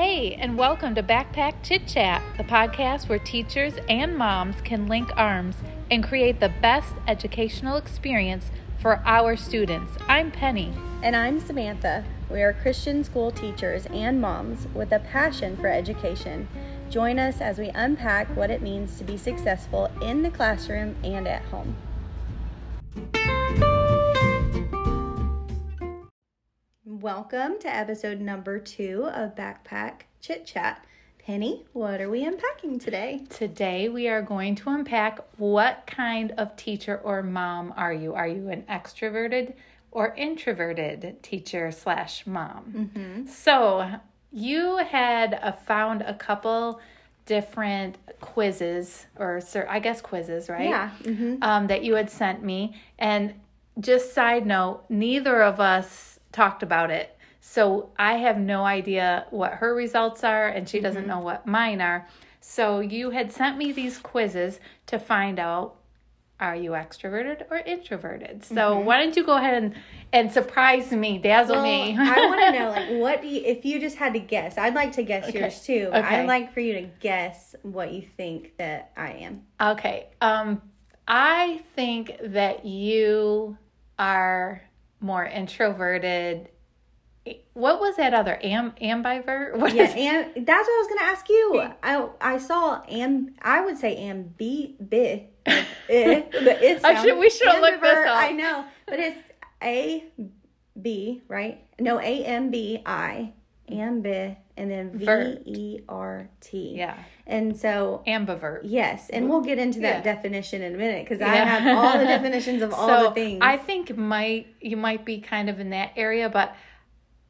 Hey, and welcome to Backpack Chit Chat, the podcast where teachers and moms can link arms and create the best educational experience for our students. I'm Penny. And I'm Samantha. We are Christian school teachers and moms with a passion for education. Join us as we unpack what it means to be successful in the classroom and at home. Welcome to episode number two of Backpack Chit Chat. Penny, what are we unpacking today? Today we are going to unpack what kind of teacher or mom are you? Are you an extroverted or introverted teacher slash mom? Mm-hmm. So you had uh, found a couple different quizzes or I guess quizzes, right? Yeah. Mm-hmm. Um, that you had sent me, and just side note, neither of us talked about it. So I have no idea what her results are, and she doesn't mm-hmm. know what mine are. So you had sent me these quizzes to find out are you extroverted or introverted? So mm-hmm. why don't you go ahead and, and surprise me, dazzle well, me? I want to know, like, what do you, if you just had to guess? I'd like to guess okay. yours too. Okay. I'd like for you to guess what you think that I am. Okay. Um, I think that you are more introverted. What was that other am ambivert? What yeah, and that's what I was going to ask you. I I saw am I would say ambi bi, eh, but it's should, we should look this up. I know, but it's a b right? No, a m b i ambi and then V E R T. Yeah. And so ambivert. Yes, and we'll get into that yeah. definition in a minute because yeah. I have all the definitions of all so the things. I think might you might be kind of in that area, but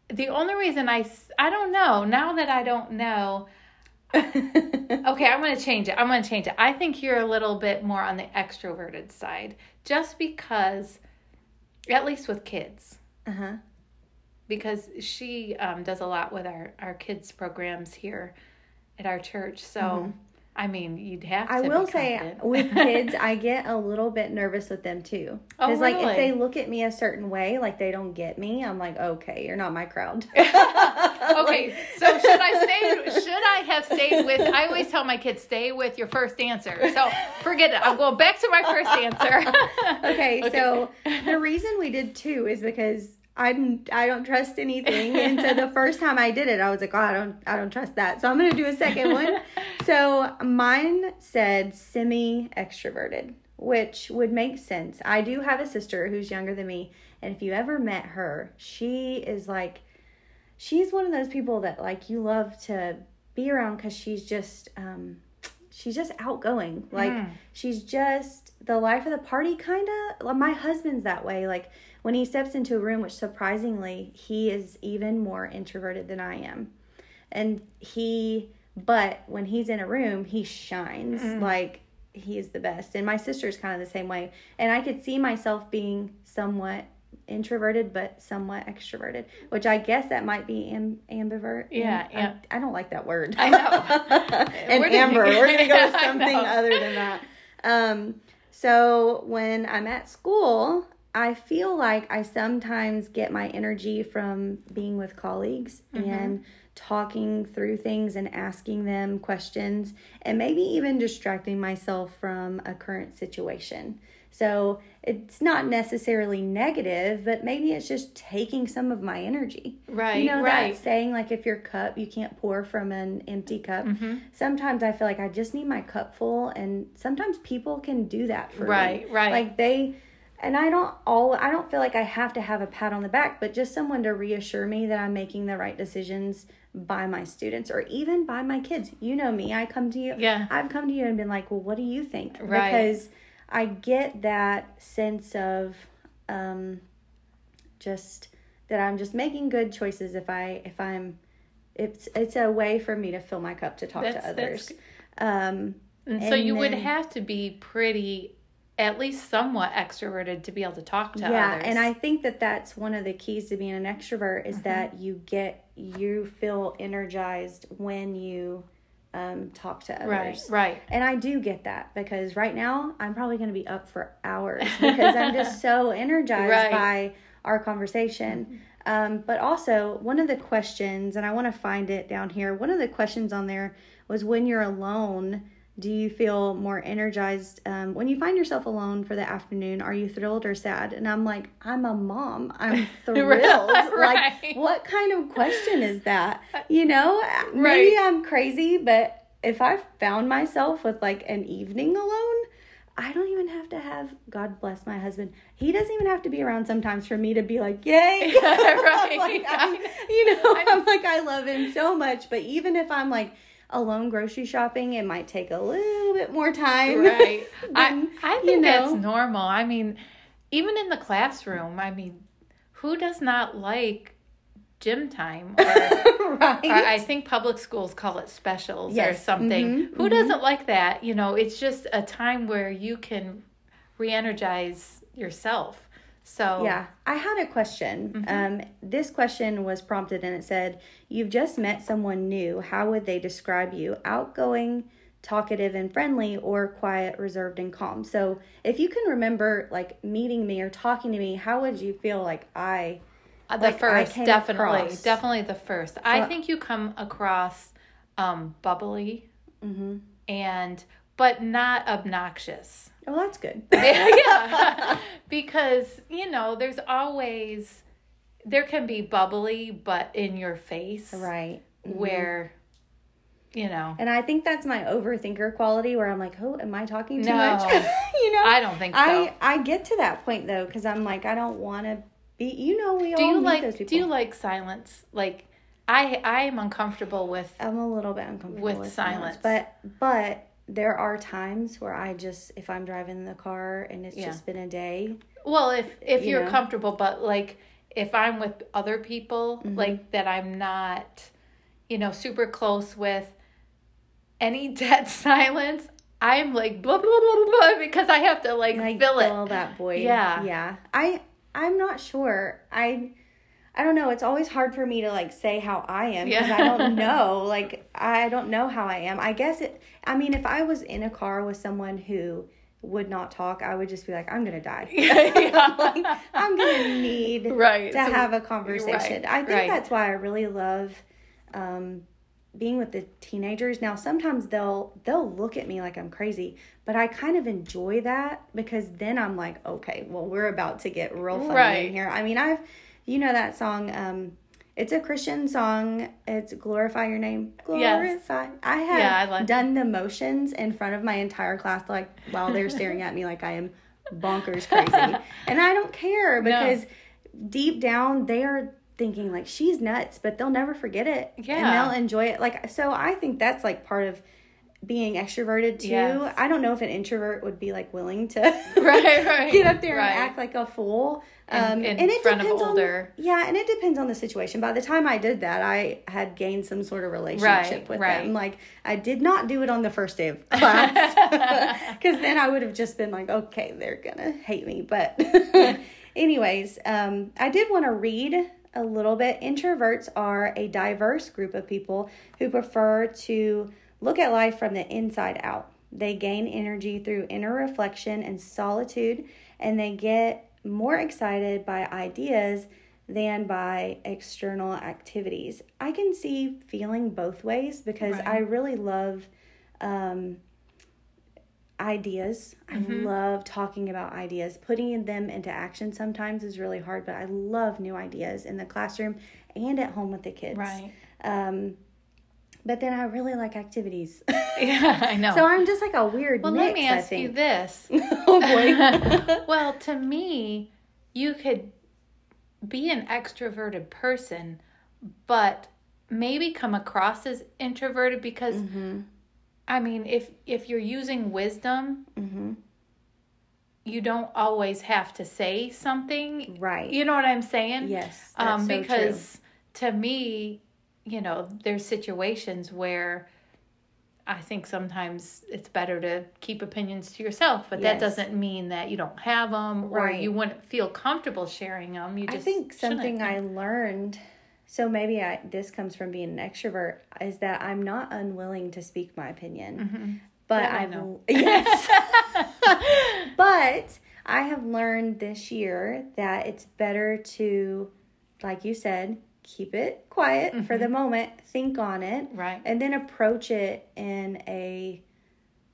the only reason I I don't know now that I don't know. okay, I'm going to change it. I'm going to change it. I think you're a little bit more on the extroverted side, just because, at least with kids. Uh huh because she um, does a lot with our, our kids programs here at our church. So, mm-hmm. I mean, you'd have to. I will say, with kids, I get a little bit nervous with them too. Because, oh, really? like, if they look at me a certain way, like they don't get me, I'm like, okay, you're not my crowd. okay, so should I stay? Should I have stayed with? I always tell my kids, stay with your first answer. So forget it. I'm going back to my first answer. okay, okay, so the reason we did two is because I I don't trust anything. And so the first time I did it, I was like, oh, I don't I don't trust that. So I'm gonna do a second one. so mine said semi extroverted, which would make sense. I do have a sister who's younger than me, and if you ever met her, she is like, she's one of those people that like you love to be around because she's just um she's just outgoing. Like mm. she's just the life of the party kind of. My husband's that way. Like when he steps into a room, which surprisingly, he is even more introverted than I am. And he, but when he's in a room, he shines mm. like he is the best. And my sister's kind of the same way. And I could see myself being somewhat introverted but somewhat extroverted, which I guess that might be am- ambivert. Yeah, am- I, I, don't like that word. I know. and amber, we're gonna go with something other than that. Um, so when I'm at school, I feel like I sometimes get my energy from being with colleagues mm-hmm. and talking through things and asking them questions and maybe even distracting myself from a current situation. So it's not necessarily negative, but maybe it's just taking some of my energy. Right. You know right. that saying like if your cup you can't pour from an empty cup. Mm-hmm. Sometimes I feel like I just need my cup full and sometimes people can do that for right, me. Right, right. Like they and I don't all I don't feel like I have to have a pat on the back, but just someone to reassure me that I'm making the right decisions by my students or even by my kids. You know me. I come to you. Yeah. I've come to you and been like, well, what do you think? Right. Because I get that sense of um, just that I'm just making good choices if I if I'm it's it's a way for me to fill my cup to talk that's, to others. Um, and, and so you then, would have to be pretty at least somewhat extroverted to be able to talk to yeah, others. and I think that that's one of the keys to being an extrovert is mm-hmm. that you get you feel energized when you um, talk to others. Right, right. And I do get that because right now I'm probably going to be up for hours because I'm just so energized right. by our conversation. Um, but also, one of the questions, and I want to find it down here, one of the questions on there was when you're alone, do you feel more energized? Um, when you find yourself alone for the afternoon, are you thrilled or sad? And I'm like, I'm a mom. I'm thrilled. Right. Like, what kind of question is that? You know, maybe I'm crazy, but if I found myself with like an evening alone, I don't even have to have God bless my husband. He doesn't even have to be around sometimes for me to be like, yay. Right. like, I, you know, I'm like I love him so much, but even if I'm like alone grocery shopping, it might take a little bit more time. right. I, than, I you think that's know. normal. I mean, even in the classroom, I mean, who does not like gym time? Or, right. or I think public schools call it specials or Yes. something. Mhm, Who mhm. doesn't like that? You know, it's just a time where you can re energize yourself. So, Yeah, I had a question. Um, this question was prompted and it said, You've just met someone new. How would they describe you? Outgoing, talkative, and friendly, or quiet, reserved, and calm? So, if you can remember, like, meeting me or talking to me, how would you feel like I. Uh, the like, first, definitely, across. definitely the first. I think you come across um, bubbly Mhm. and, but not obnoxious. Oh, that's good. yeah, because you know, there's always there can be bubbly, but in your face, right. Mm-hmm. Where, you know, And I think that's my overthinker quality where I'm like, oh, am I talking too No. much? you know? I don't think so. I, I get to that point though because I'm like, I don't want to be, you know, we do all you like those people. do you like silence? Like, I I am uncomfortable with I'm a little bit uncomfortable With with, silence. silence, but but there are times where I just if I'm driving the car and it's Yeah. just been a day, Well, if if You you're know? comfortable, but like if I'm with other people, Mm-hmm. like that I'm not, you know, super close with, any dead silence, I'm like blah blah blah blah, blah because I have to like and I fill it. feel that void. Yeah. yeah. I I'm not sure. I I don't know. It's always hard for me to like say how I am because Yeah. I don't know. Like I don't know how I am. I guess it. I mean, if I was in a car with someone who would not talk, I would just be like, I'm gonna die. Yeah. like, I'm gonna need right to so- have a conversation. I think right. that's why I really love um, being with the teenagers. Now, sometimes they'll they'll look at me like I'm crazy, but I kind of enjoy that because then I'm like, okay, well, we're about to get real funny Right. in here. I mean, I've you know that song. Um, it's a Christian song. It's glorify your name. Yes. Glorify. I have Yeah, I like done the motions in front of my entire class, like while they're staring at me like I am bonkers crazy, and I don't care No. because deep down they are thinking like she's nuts, but they'll never forget it. Yeah. and they'll enjoy it. Like so, I think that's like part of being extroverted too. Yes. I don't know if an introvert would be like willing to Right, right, get up there right. and act like a fool. In- Um, in and it front of depends older- On, yeah, and it depends on the situation. By the time I did that, I had gained some sort of relationship Right, with right. them. Like I did not do it on the first day of class because then I would have just been like, okay, they're gonna hate me. But anyways, um, I did want to read a little bit. Introverts are a diverse group of people who prefer to look at life from the inside out. They gain energy through inner reflection and solitude, and they get more excited by ideas than by external activities. I can see feeling both ways because Right. I really love um, ideas. I love talking about ideas. Putting them into action sometimes is really hard, but I love new ideas in the classroom and at home with the kids. right Um, but then I really like activities. yeah i know so I'm just like a weird well mix, let me ask you this oh boy. well, to me, you could be an extroverted person, but maybe come across as introverted because mm-hmm. I mean, if if you're using wisdom, Mm-hmm. you don't always have to say something. Right. You know what I'm saying? yes. That's Um, so true. because to me, you know, there's situations where I think sometimes it's better to keep opinions to yourself, but that doesn't mean that you don't have them or Right. you wouldn't feel comfortable sharing them. You just I think something. I learned, so maybe I, this comes from being an extrovert, is that I'm not unwilling to speak my opinion. But Mm-hmm. I I've- know. Yes. but I have learned this year that it's better to like you said, keep it quiet for Mm-hmm. the moment, think on it, Right. and then approach it in a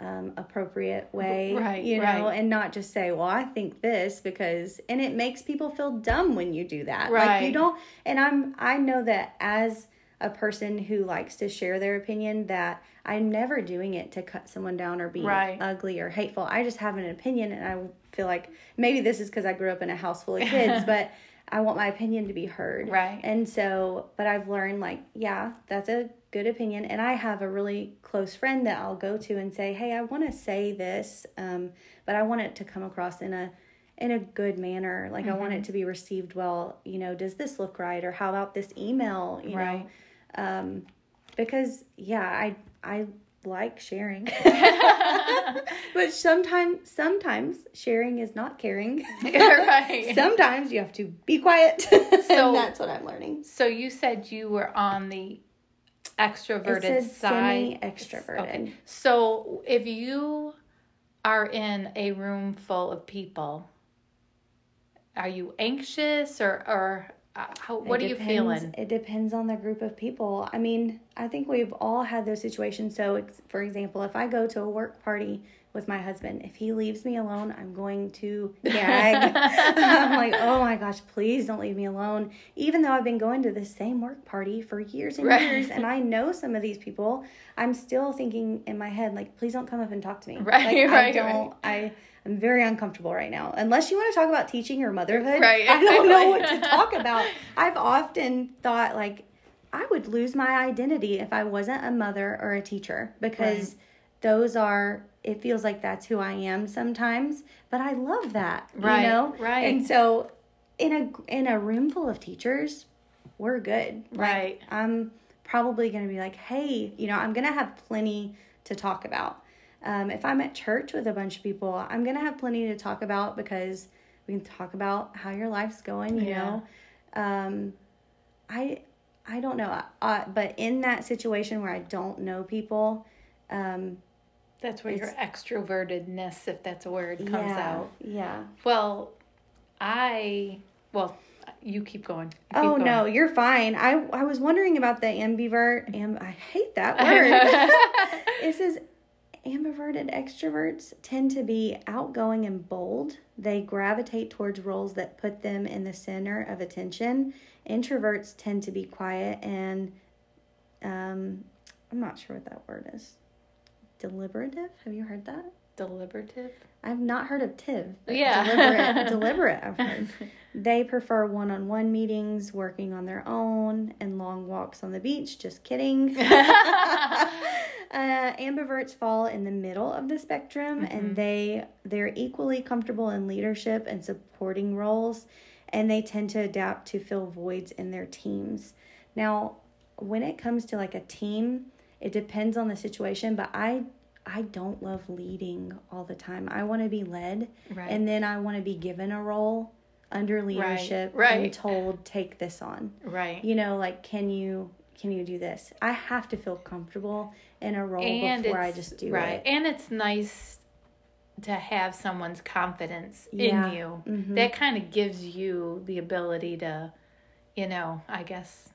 um, appropriate way, Right, you know, right. and not just say, "Well, I think this," because and it makes people feel dumb when you do that. Like you don't. And I'm I know that as a person who likes to share their opinion, that I'm never doing it to cut someone down or be Right. ugly or hateful. I just have an opinion, and I feel like maybe this is because I grew up in a house full of kids, but. I want my opinion to be heard. Right. And so, but I've learned like, yeah, that's a good opinion. And I have a really close friend that I'll go to and say, hey, I want to say this, um, but I want it to come across in a in a good manner. Like I want Mm-hmm. it to be received well. You know, does this look right? Or how about this email? You Right. know, um, because yeah, I I like sharing, but sometimes sometimes sharing is not caring. right. Sometimes you have to be quiet. So- and that's what I'm learning. So you said you were on the extroverted side. semi-extroverted. Okay. So if you are in a room full of people, are you anxious or or uh, how, what It are you feeling? It depends on the group of people. I mean, I think we've all had those situations. So, for example, if I go to a work party with my husband, if he leaves me alone, I'm going to gag. I'm like, oh my gosh, please don't leave me alone. Even though I've been going to the same work party for years and Right. years, and I know some of these people, I'm still thinking in my head, like, please don't come up and talk to me. Right, like, I right, don't. I. I'm very uncomfortable right now. Unless you want to talk about teaching or motherhood, Right, I don't know what to talk about. I've often thought like I would lose my identity if I wasn't a mother or a teacher because those are it feels like that's who I am sometimes, but I love that, Right, you know? right. And so in a in a room full of teachers, we're good. Like, Right. I'm probably going to be like, "Hey, you know, I'm going to have plenty to talk about." Um, if I'm at church with a bunch of people, I'm going to have plenty to talk about because we can talk about how your life's going, you Yeah. know. Um, I I don't know, uh, but in that situation where I don't know people, um, That's where your extrovertedness, if that's a word, comes yeah, out. Yeah. Well, I well, you keep going. You keep Oh going. no, you're fine. I I was wondering about the ambivert. Am I hate that word. it says ambiverted extroverts tend to be outgoing and bold. They gravitate towards roles that put them in the center of attention. Introverts tend to be quiet and um I'm not sure what that word is. Deliberative? Have you heard that? Deliberative. I've not heard of TIV. Yeah. Deliberate, deliberate, I've heard. They prefer one on one meetings, working on their own, and long walks on the beach. Just kidding. uh, ambiverts fall in the middle of the spectrum and they they're equally comfortable in leadership and supporting roles and they tend to adapt to fill voids in their teams now when it comes to like a team it depends on the situation but i i don't love leading all the time i want to be led Right. and then i want to be given a role under leadership right. and told take this on right. you know like can you can you do this i have to feel comfortable in a role before i just do right. it And it's nice to have someone's confidence Yeah. in you. Mhm. That kind of gives you the ability to, you know, I guess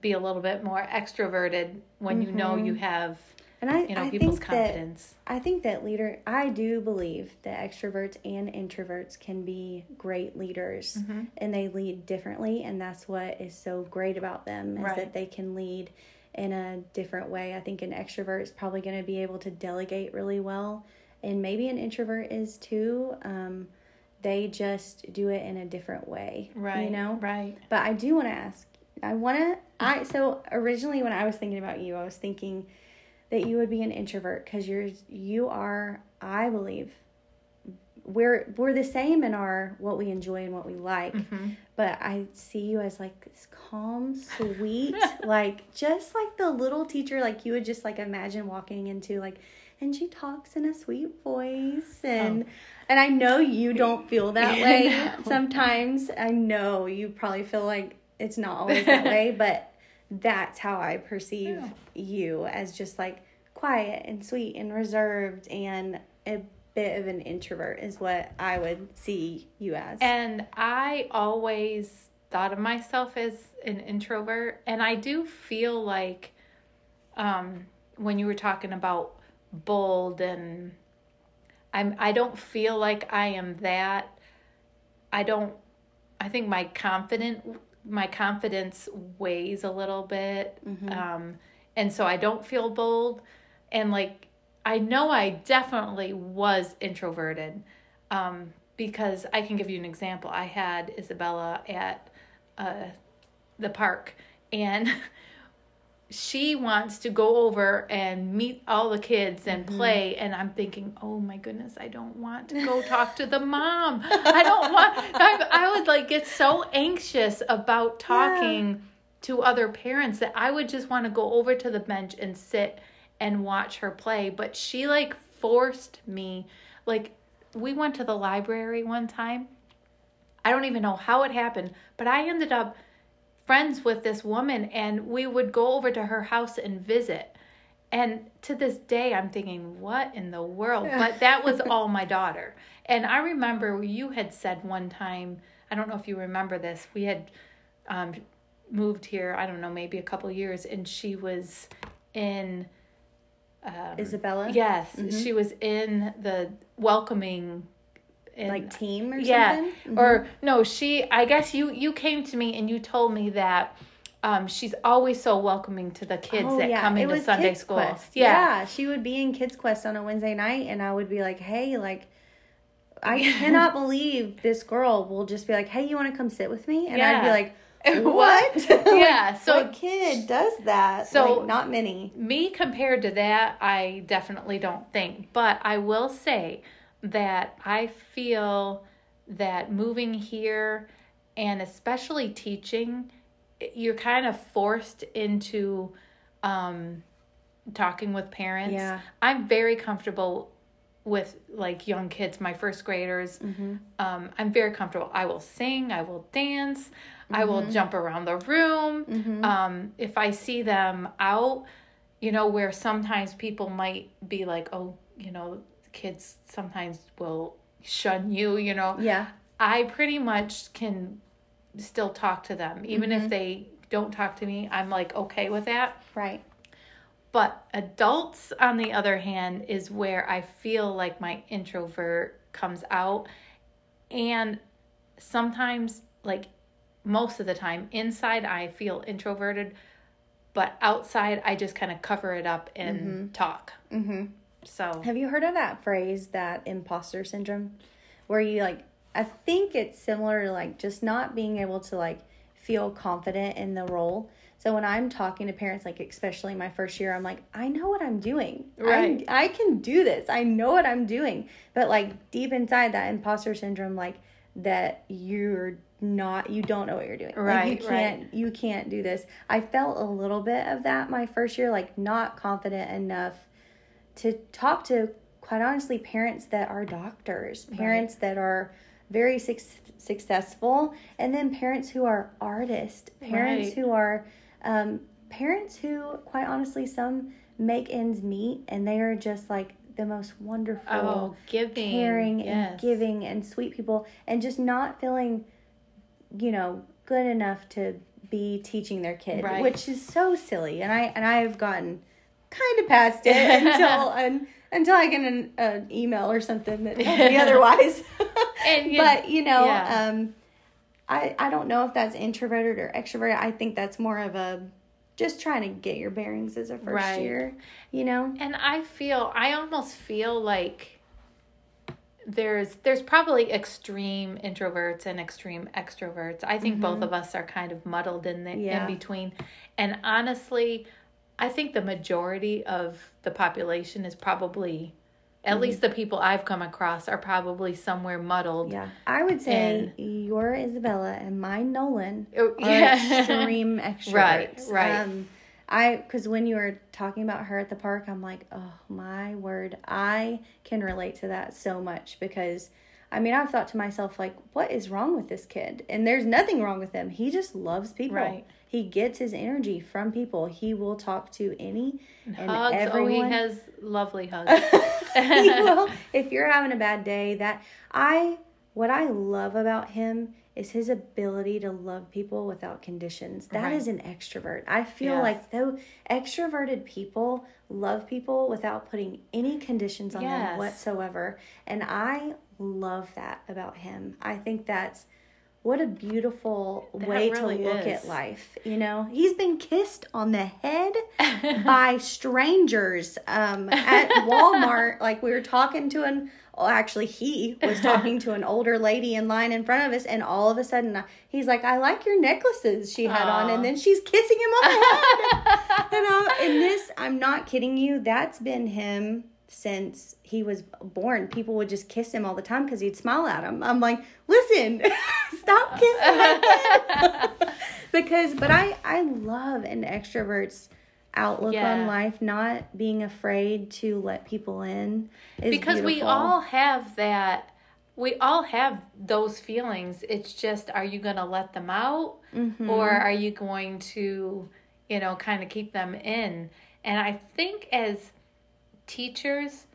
be a little bit more extroverted when you know you have, and i, you know, I people's think that confidence. i think that leader i do believe that extroverts and introverts can be great leaders Mm-hmm. and they lead differently and that's what is so great about them is Right. that they can lead in a different way i think an extrovert is probably going to be able to delegate really well and maybe an introvert is too um, they just do it in a different way Right. you know Right. but I do want to ask. I want to. I so originally when I was thinking about you, I was thinking that you would be an introvert because you're you are. I believe we're we're the same in our what we enjoy and what we like. Mm-hmm. But I see you as like this calm, sweet, like just like the little teacher. Like you would just like imagine walking into like, and she talks in a sweet voice and. And I know you don't feel that way No. sometimes. I know you probably feel like it's not always that way, but that's how I perceive you as just like quiet and sweet and reserved and a bit of an introvert is what I would see you as. And I always thought of myself as an introvert, and I do feel like um, when you were talking about bold and I'm I don't feel like I am that. I don't I think my confident my confidence weighs a little bit. Um and so I don't feel bold and like I know I definitely was introverted. Um because I can give you an example. I had Isabella at uh the park and she wants to go over and meet all the kids and play and i'm thinking oh my goodness i don't want to go talk to the mom i don't want I, I would like get so anxious about talking to other parents that i would just want to go over to the bench and sit and watch her play but she like forced me like we went to the library one time i don't even know how it happened but i ended up friends with this woman and we would go over to her house and visit. And to this day, I'm thinking, what in the world? But that was all my daughter. And I remember you had said one time, I don't know if you remember this, we had um, moved here, I don't know, maybe a couple years, and she was in. Um, Isabella? Yes, she was in the welcoming. In, Like team or yeah something? or no she i guess you you came to me and you told me that um she's always so welcoming to the kids Oh, that yeah. come into sunday Kids school Quest. yeah. she would be in Kids Quest on a Wednesday night, and I would be like, "Hey, like, I cannot believe this girl will just be like, hey, you want to come sit with me?" And I'd be like, "What? Yeah, so- what kid does that? So- Like, not many. me compared to that i definitely don't think but i will say that i feel that moving here and especially teaching you're kind of forced into um talking with parents Yeah. i'm very comfortable with like young kids my first graders Mm-hmm. um, i'm very comfortable i will sing i will dance i Mm-hmm. will jump around the room um, if i see them out you know where sometimes people might be like oh you know kids sometimes will shun you you know Yeah. i pretty much can still talk to them even Mm-hmm. if they don't talk to me i'm like okay with that Right. But adults, on the other hand, is where I feel like my introvert comes out. And sometimes, like most of the time, inside I feel introverted, but outside I just kind of cover it up and talk. Mm-hmm. So, Have you heard of that phrase, that imposter syndrome, where you like? I think it's similar to like just not being able to like feel confident in the role. So when I'm talking to parents, like especially my first year, I'm like, I know what I'm doing. Right. I, I can do this. I know what I'm doing. But like deep inside that imposter syndrome, like that you're not, you don't know what you're doing. Like Right, you can't, you can't do this. I felt a little bit of that my first year, like not confident enough to talk to quite honestly parents that are doctors parents that are very suc successful and then parents who are artists parents Right. who are um, parents who quite honestly some make ends meet and they are just like the most wonderful oh, giving, caring and giving and sweet people and just not feeling you know good enough to be teaching their kid Right. which is so silly and i and i've gotten kind of past it until un, until i get an, an email or something that tells me otherwise And but you know yeah. um i i don't know if that's introverted or extroverted i think that's more of a just trying to get your bearings as a first Right. year you know And I feel I almost feel like there's there's probably extreme introverts and extreme extroverts. I think both of us are kind of muddled in the Mm-hmm. Yeah. in between. And honestly, I think the majority of the population is probably Mm-hmm. at least the people I've come across are probably somewhere muddled. Yeah, I would say your Isabella and my Nolan Oh, are yeah. extreme extroverts. Right, right. Um, I because when you were talking about her at the park, I'm like, oh my word, I can relate to that so much because. I mean, I've thought to myself, like, what is wrong with this kid? And there's nothing wrong with him. He just loves people. Right. He gets his energy from people. He will talk to any and Hugs. everyone. Oh, he has lovely hugs. he will if you're having a bad day that i what i love about him is his ability to love people without conditions. That is Right. an extrovert. I feel Yes. like though extroverted people love people without putting any conditions on them whatsoever. And I love that about him. I think that's what a beautiful That way really to look is. at life. You know, he's been kissed on the head by strangers um, at Walmart. like we were talking to an, well, actually, he was talking to an older lady in line in front of us, and all of a sudden, he's like, "I like your necklaces she had on," and then she's kissing him on the head. and, I, and this, I'm not kidding you. That's been him since he was born. People would just kiss him all the time because he'd smile at him. I'm like, listen, stop kissing my kid. because, but I, I love an extrovert's outlook Yeah. on life, not being afraid to let people in. Is because we all have that we all have those feelings it's just are you going to let them out Mm-hmm. or are you going to you know kind of keep them in and i think as teachers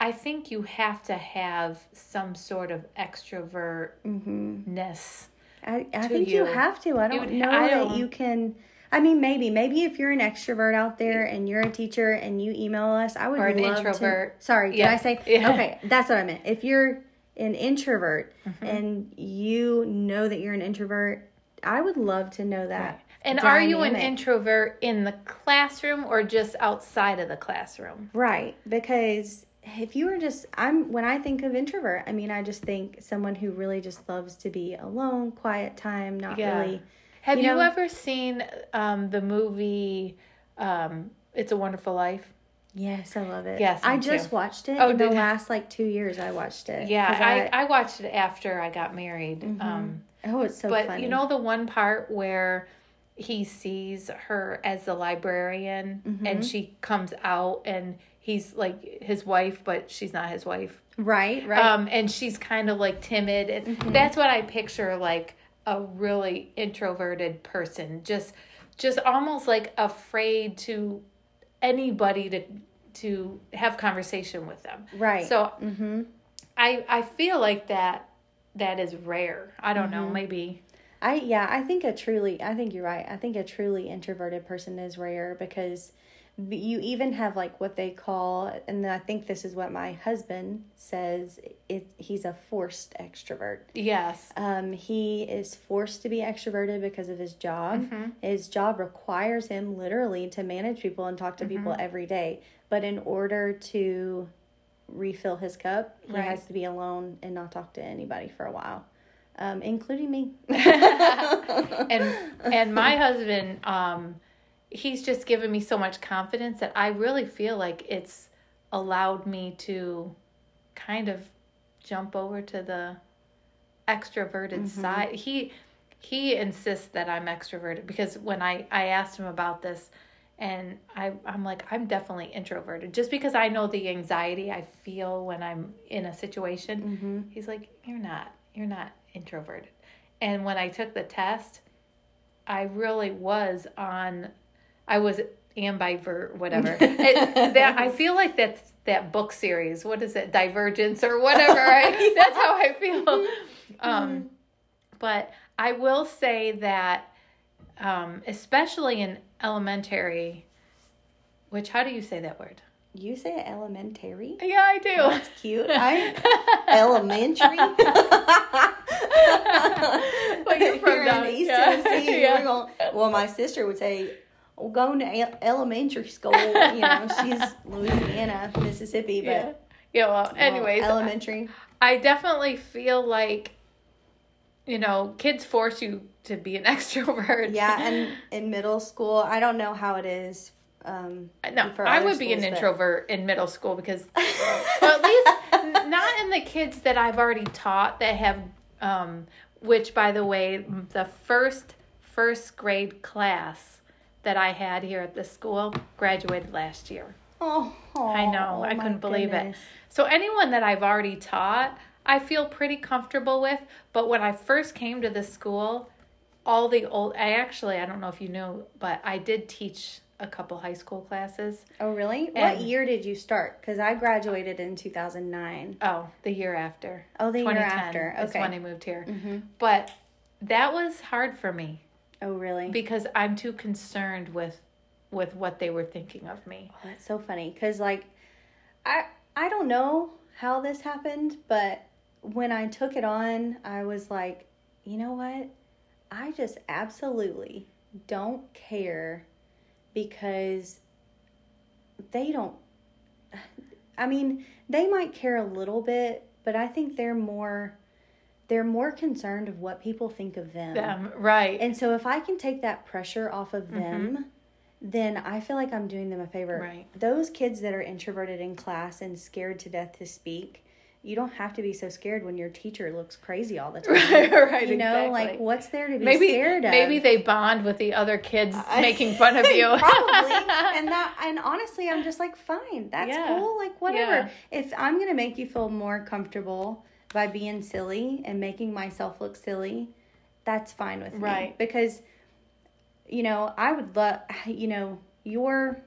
i think you have to have some sort of extrovertness I, I to think you. you. have to. I don't You'd- know I that don't- you can. I mean, maybe, maybe if you're an extrovert out there and you're a teacher and you email us, I would Or an love introvert. To, sorry, did Yeah. I say? Yeah. Okay, that's what I meant. If you're an introvert Mm-hmm. and you know that you're an introvert, I would love to know that. and are you an introvert in the classroom or just outside of the classroom Right, because if you were just I'm when I think of introvert, I mean I just think someone who really just loves to be alone, quiet time, not Yeah. really Have You you, ever seen um, the movie um, "It's a Wonderful Life"? Yes, I love it. Yes, I just too. watched it Oh, in the last like two years. I watched it. Yeah, I, I watched it after I got married. Um, oh, it's so but funny. you know the one part where he sees her as the librarian Mm-hmm. and she comes out and he's like his wife, but she's not his wife. right, right. Um, and she's kind of like timid, and Mm-hmm. that's what I picture like a really introverted person, just just almost like afraid to anybody to to have conversation with them. right. So mm-hmm. I I feel like that that is rare. I don't Mm-hmm. know, maybe I yeah, I think a truly I think you're right. I think a truly introverted person is rare because you even have like what they call and I think this is what my husband says it he's a forced extrovert. yes. Um, he is forced to be extroverted because of his job. Mm-hmm. His job requires him literally to manage people and talk to people Mm-hmm. every day. But in order to refill his cup, he Right. has to be alone and not talk to anybody for a while, um, including me. and and my husband um he's just given me so much confidence that I really feel like it's allowed me to kind of jump over to the extroverted mm-hmm. side. He he insists that I'm extroverted because when I I asked him about this and I I'm like I'm definitely introverted just because I know the anxiety I feel when I'm in a situation. Mm-hmm. He's like you're not. You're not introverted. And when I took the test, I really was on I was ambivert whatever. it, that I feel like that's that book series. What is it? Divergence or whatever. Right? That's how I feel. Um but I will say that um especially in elementary which how do you say that word? You say elementary? Yeah, I do. That's cute. I elementary. Well, you're from Here down- in East yeah. Tennessee, Yeah. going. Well, my sister would say, "Going to elementary school." You know, she's Louisiana, Mississippi, but Yeah. Yeah, well, well, anyways, elementary. I definitely feel like, you know, kids force you to be an extrovert. Yeah, and in middle school, I don't know how it is. Um, no, for I would be an but- introvert in middle school because, well, at least n- not in the kids that I've already taught that have, um, which by the way, the first first grade class that I had here at the school graduated last year. Oh, I know. oh, I couldn't believe goodness. it. So anyone that I've already taught, I feel pretty comfortable with. But when I first came to the school, all the old I actually I don't know if you knew, but I did teach a couple high school classes. Oh, really? what year did you start? Because I graduated in 2009. Oh, the year after. Oh, the year 2010 after. Okay. when I moved here. Mm-hmm. But that was hard for me Oh, really? because I'm too concerned with with what they were thinking of me. Oh, that's so funny because like I I don't know how this happened, but when I took it on, I was like, you know what? I just absolutely don't care because they don't I mean, they might care a little bit, but I think they're more they're more concerned of what people think of them. Them, right. And so if I can take that pressure off of them, then I feel like I'm doing them a favor. Mm-hmm. Right. Those kids that are introverted in class and scared to death to speak, you don't have to be so scared when your teacher looks crazy all the time. right, right. You know, exactly. like what's there to be maybe scared of? maybe they bond with the other kids making fun of you. Probably. And that and honestly I'm just like, fine, that's Yeah. cool. Like whatever. Yeah. If I'm gonna make you feel more comfortable by being silly and making myself look silly, that's fine with me. Right. Because you know, I would love you know, your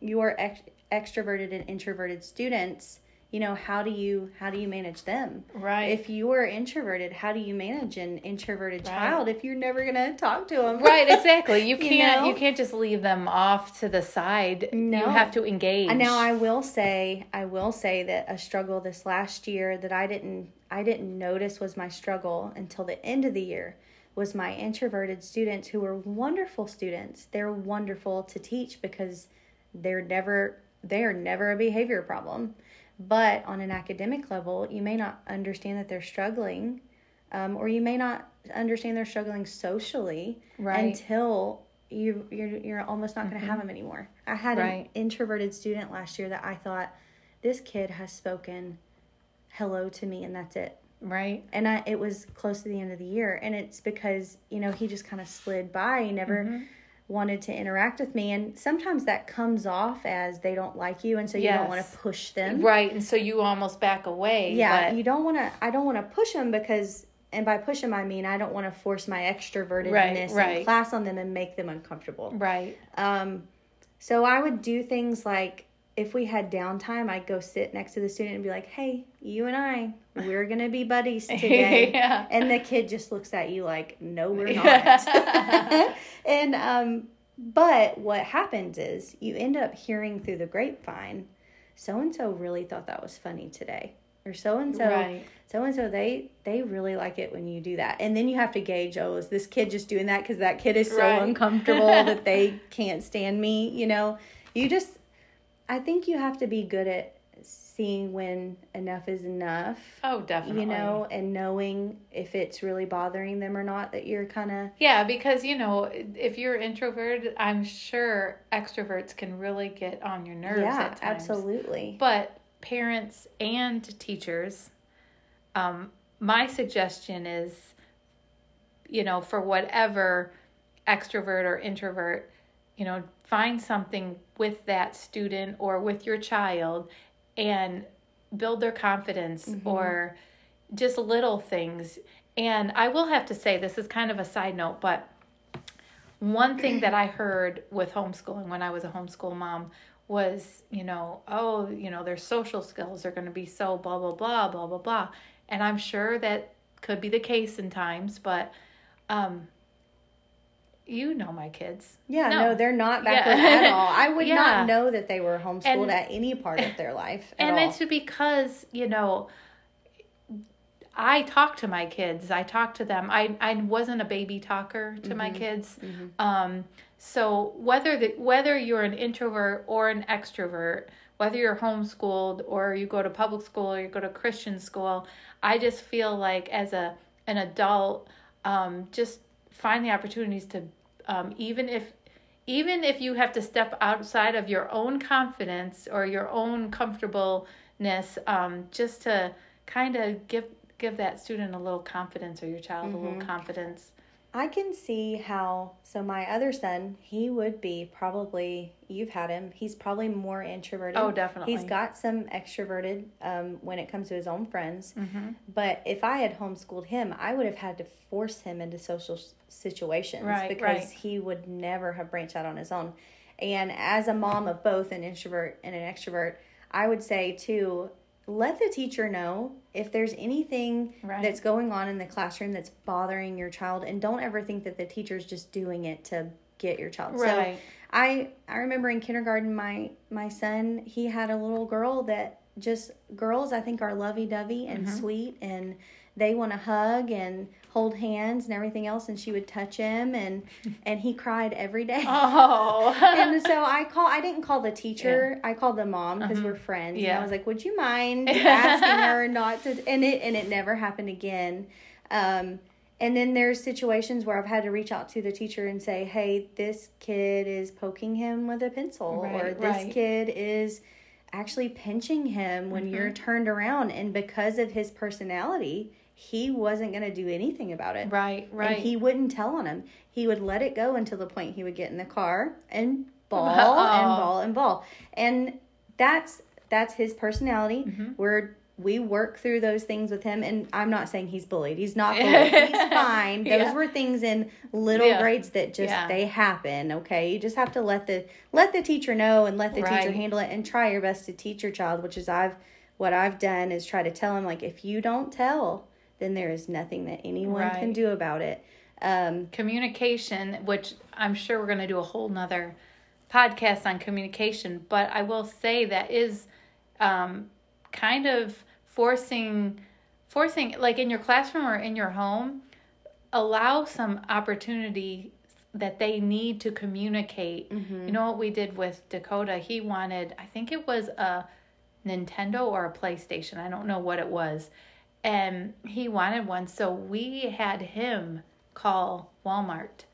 your ex- extroverted and introverted students, you know, how do you how do you manage them? right. If you're introverted, how do you manage an introverted Right. child if you're never gonna talk to them? right, exactly. You You can't you, know? can't just leave them off to the side. No. You have to engage. And now I will say, I will say that a struggle this last year that I didn't, I didn't notice was my struggle until the end of the year was my introverted students who were wonderful students. They're wonderful to teach because they're never, they are never a behavior problem. But on an academic level, you may not understand that they're struggling, um, or you may not understand they're struggling socially Right. until you you're you're almost not going to have them anymore. I had Right. an introverted student last year that I thought this kid has spoken hello to me and that's it. right. And I it was close to the end of the year and it's because, you know, he just kind of slid by, he never Mm-hmm. Wanted to interact with me and sometimes that comes off as they don't like you and so you don't want to push them. Right. And so you almost back away. Yeah, but- you don't want to. I don't want to push them because, and by push them I mean I don't want to force my extrovertedness Right, right. in class on them and make them uncomfortable. right. Um, so I would do things like if we had downtime, I'd go sit next to the student and be like, "Hey, you and I, we're gonna be buddies today." Yeah. And the kid just looks at you like, "No, we're not." And um, but what happens is you end up hearing through the grapevine, so and so really thought that was funny today, or so and so so and so they they really like it when you do that and then you have to gauge oh is this kid just doing that because that kid is so Right. uncomfortable that they can't stand me you know you just i think you have to be good at seeing when enough is enough Oh, definitely. you know and knowing if it's really bothering them or not that you're kind of Yeah, because you know, if you're introverted, I'm sure extroverts can really get on your nerves yeah at times. absolutely But parents and teachers, um, my suggestion is, you know, for whatever extrovert or introvert, you know, find something with that student or with your child and build their confidence or just little things. And I will have to say, this is kind of a side note, but one thing that I heard with homeschooling when I was a homeschool mom was, you know, oh, you know, their social skills are going to be so blah, blah, blah, blah, blah, blah. And I'm sure that could be the case in times, but um, you know my kids. yeah No. no, they're not Yeah. backward at all i would Yeah. not know that they were homeschooled And- at any part of their life at and all. it's because you know i talk to my kids i talk to them i i wasn't a baby talker to my kids um so whether the whether you're an introvert or an extrovert whether you're homeschooled or you go to public school or you go to christian school i just feel like as a an adult um just find the opportunities to um even if even if you have to step outside of your own confidence or your own comfortableness um, just to kind of give give that student a little confidence or your child a little confidence I can see how. So my other son, he would be probably. You've had him. He's probably more introverted. Oh, definitely. He's got some extroverted um, when it comes to his own friends. Mm-hmm. But if I had homeschooled him, I would have had to force him into social situations Right, because right. he would never have branched out on his own. And as a mom of both an introvert and an extrovert, I would say too. Let the teacher know if there's anything Right. that's going on in the classroom that's bothering your child and don't ever think that the teacher's just doing it to get your child. Right. So I I remember in kindergarten my my son, he had a little girl that just girls I think are lovey-dovey and Mm-hmm. sweet and they want to hug and hold hands and everything else and she would touch him and and he cried every day. Oh. and so I call. I didn't call the teacher. I called the mom because we're friends. And Uh-huh. Yeah. I was like, "Would you mind asking her not to?" And it and it never happened again. Um, and then there's situations where I've had to reach out to the teacher and say, "Hey, this kid is poking him with a pencil, or this right. kid is." actually pinching him when Mm-hmm. you're turned around and because of his personality he wasn't going to do anything about it right, right. and he wouldn't tell on him. He would let it go until the point he would get in the car and bawl and Oh. bawl and bawl. And that's that's his personality. Mm-hmm. We're we work through those things with him and I'm not saying he's bullied. He's not bullied. he's fine. Those Yeah. were things in little Yeah. grades that just Yeah. they happen, okay? You just have to let the let the teacher know and let the teacher handle it and try your best to teach your child, which is I've what I've done is try to tell him like if you don't tell, then there is nothing that anyone can do about it. Um, communication, which I'm sure we're going to do a whole nother podcast on communication, but I will say that is um, kind of forcing, forcing, like in your classroom or in your home, allow some opportunity that they need to communicate. You know what we did with Dakota? He wanted, I think it was a Nintendo or a PlayStation. I don't know what it was. And he wanted one. So we had him call Walmart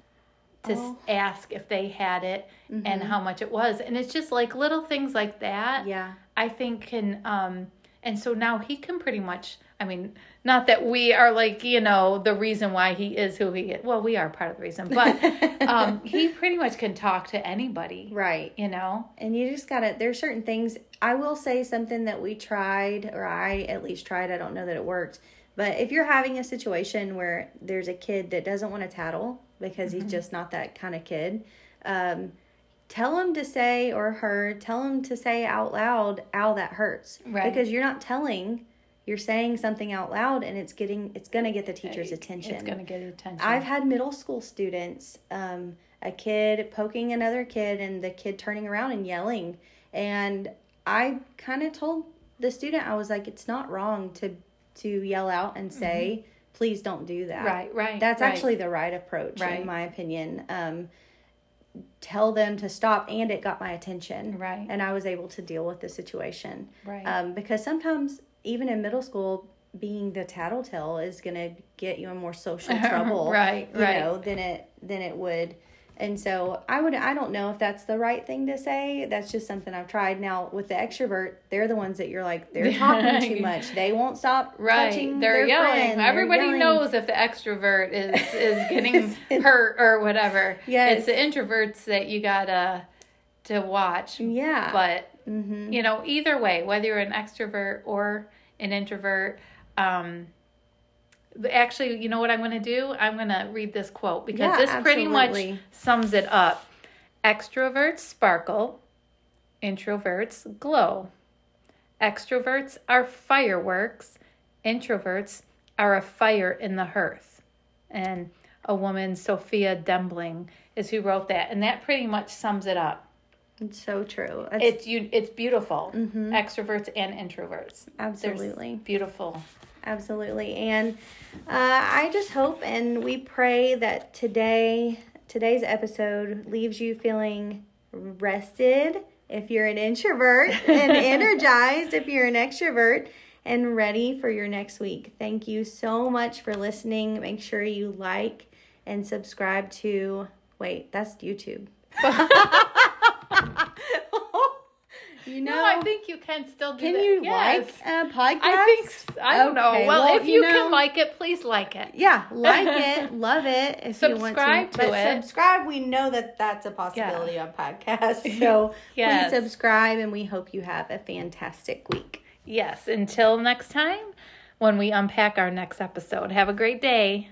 to Oh. ask if they had it and how much it was. And it's just like little things like that. yeah. I think can um and so now he can pretty much I mean not that we are like you know the reason why he is who he is well we are part of the reason but um he pretty much can talk to anybody Right. you know And you just gotta, there's certain things. I will say something that we tried, or I at least tried. I don't know that it worked. But if you're having a situation where there's a kid that doesn't want to tattle because Mm-hmm. he's just not that kind of kid, um, tell him to say, or her, tell him to say out loud, ow, that hurts. Right. Because you're not telling, you're saying something out loud and it's getting, it's going to get the teacher's attention. it's gonna get attention I've had middle school students, um, a kid poking another kid and the kid turning around and yelling. And I kind of told the student, I was like, it's not wrong to to yell out and say, please don't do that. Mm-hmm. right right That's right. actually the right approach, Right. in my opinion. Um, tell them to stop, and it got my attention. Right. And I was able to deal with the situation. Right. Um, because sometimes, even in middle school, being the tattletale is going to get you in more social trouble. Right, you right. know, than it, than it would. And so I would I don't know if that's the right thing to say. That's just something I've tried. Now with the extrovert, they're the ones that you're like they're talking too much. They won't stop Right, touching they're their yelling. friend. They're Everybody yelling. knows if the extrovert is is getting hurt or whatever. Yes. it's the introverts that you gotta to watch. Yeah. But mm-hmm. you know, either way, whether you're an extrovert or an introvert, um, actually, you know what I'm going to do? I'm going to read this quote because Yeah, this pretty much sums it up. Extroverts sparkle, introverts glow. Extroverts are fireworks, introverts are a fire in the hearth. And a woman, Sophia Dembling, is who wrote that. And that pretty much sums it up. It's so true. It's, It's you. It's beautiful. Extroverts and introverts. There's absolutely. beautiful. Absolutely. And uh, I just hope and we pray that today today's episode leaves you feeling rested if you're an introvert and energized if you're an extrovert and ready for your next week. Thank you so much for listening. Make sure you like and subscribe to wait, that's YouTube. you know, No, I think you can still do can that. you Yes. like a podcast? I think I don't know. Well, well, if you you, know- can like it, please like it. Yeah, like it, love it. If you want Subscribe to, to but it. subscribe. We know that that's a possibility on podcasts. So Yes. please subscribe, and we hope you have a fantastic week. Yes. Until next time, when we unpack our next episode. Have a great day.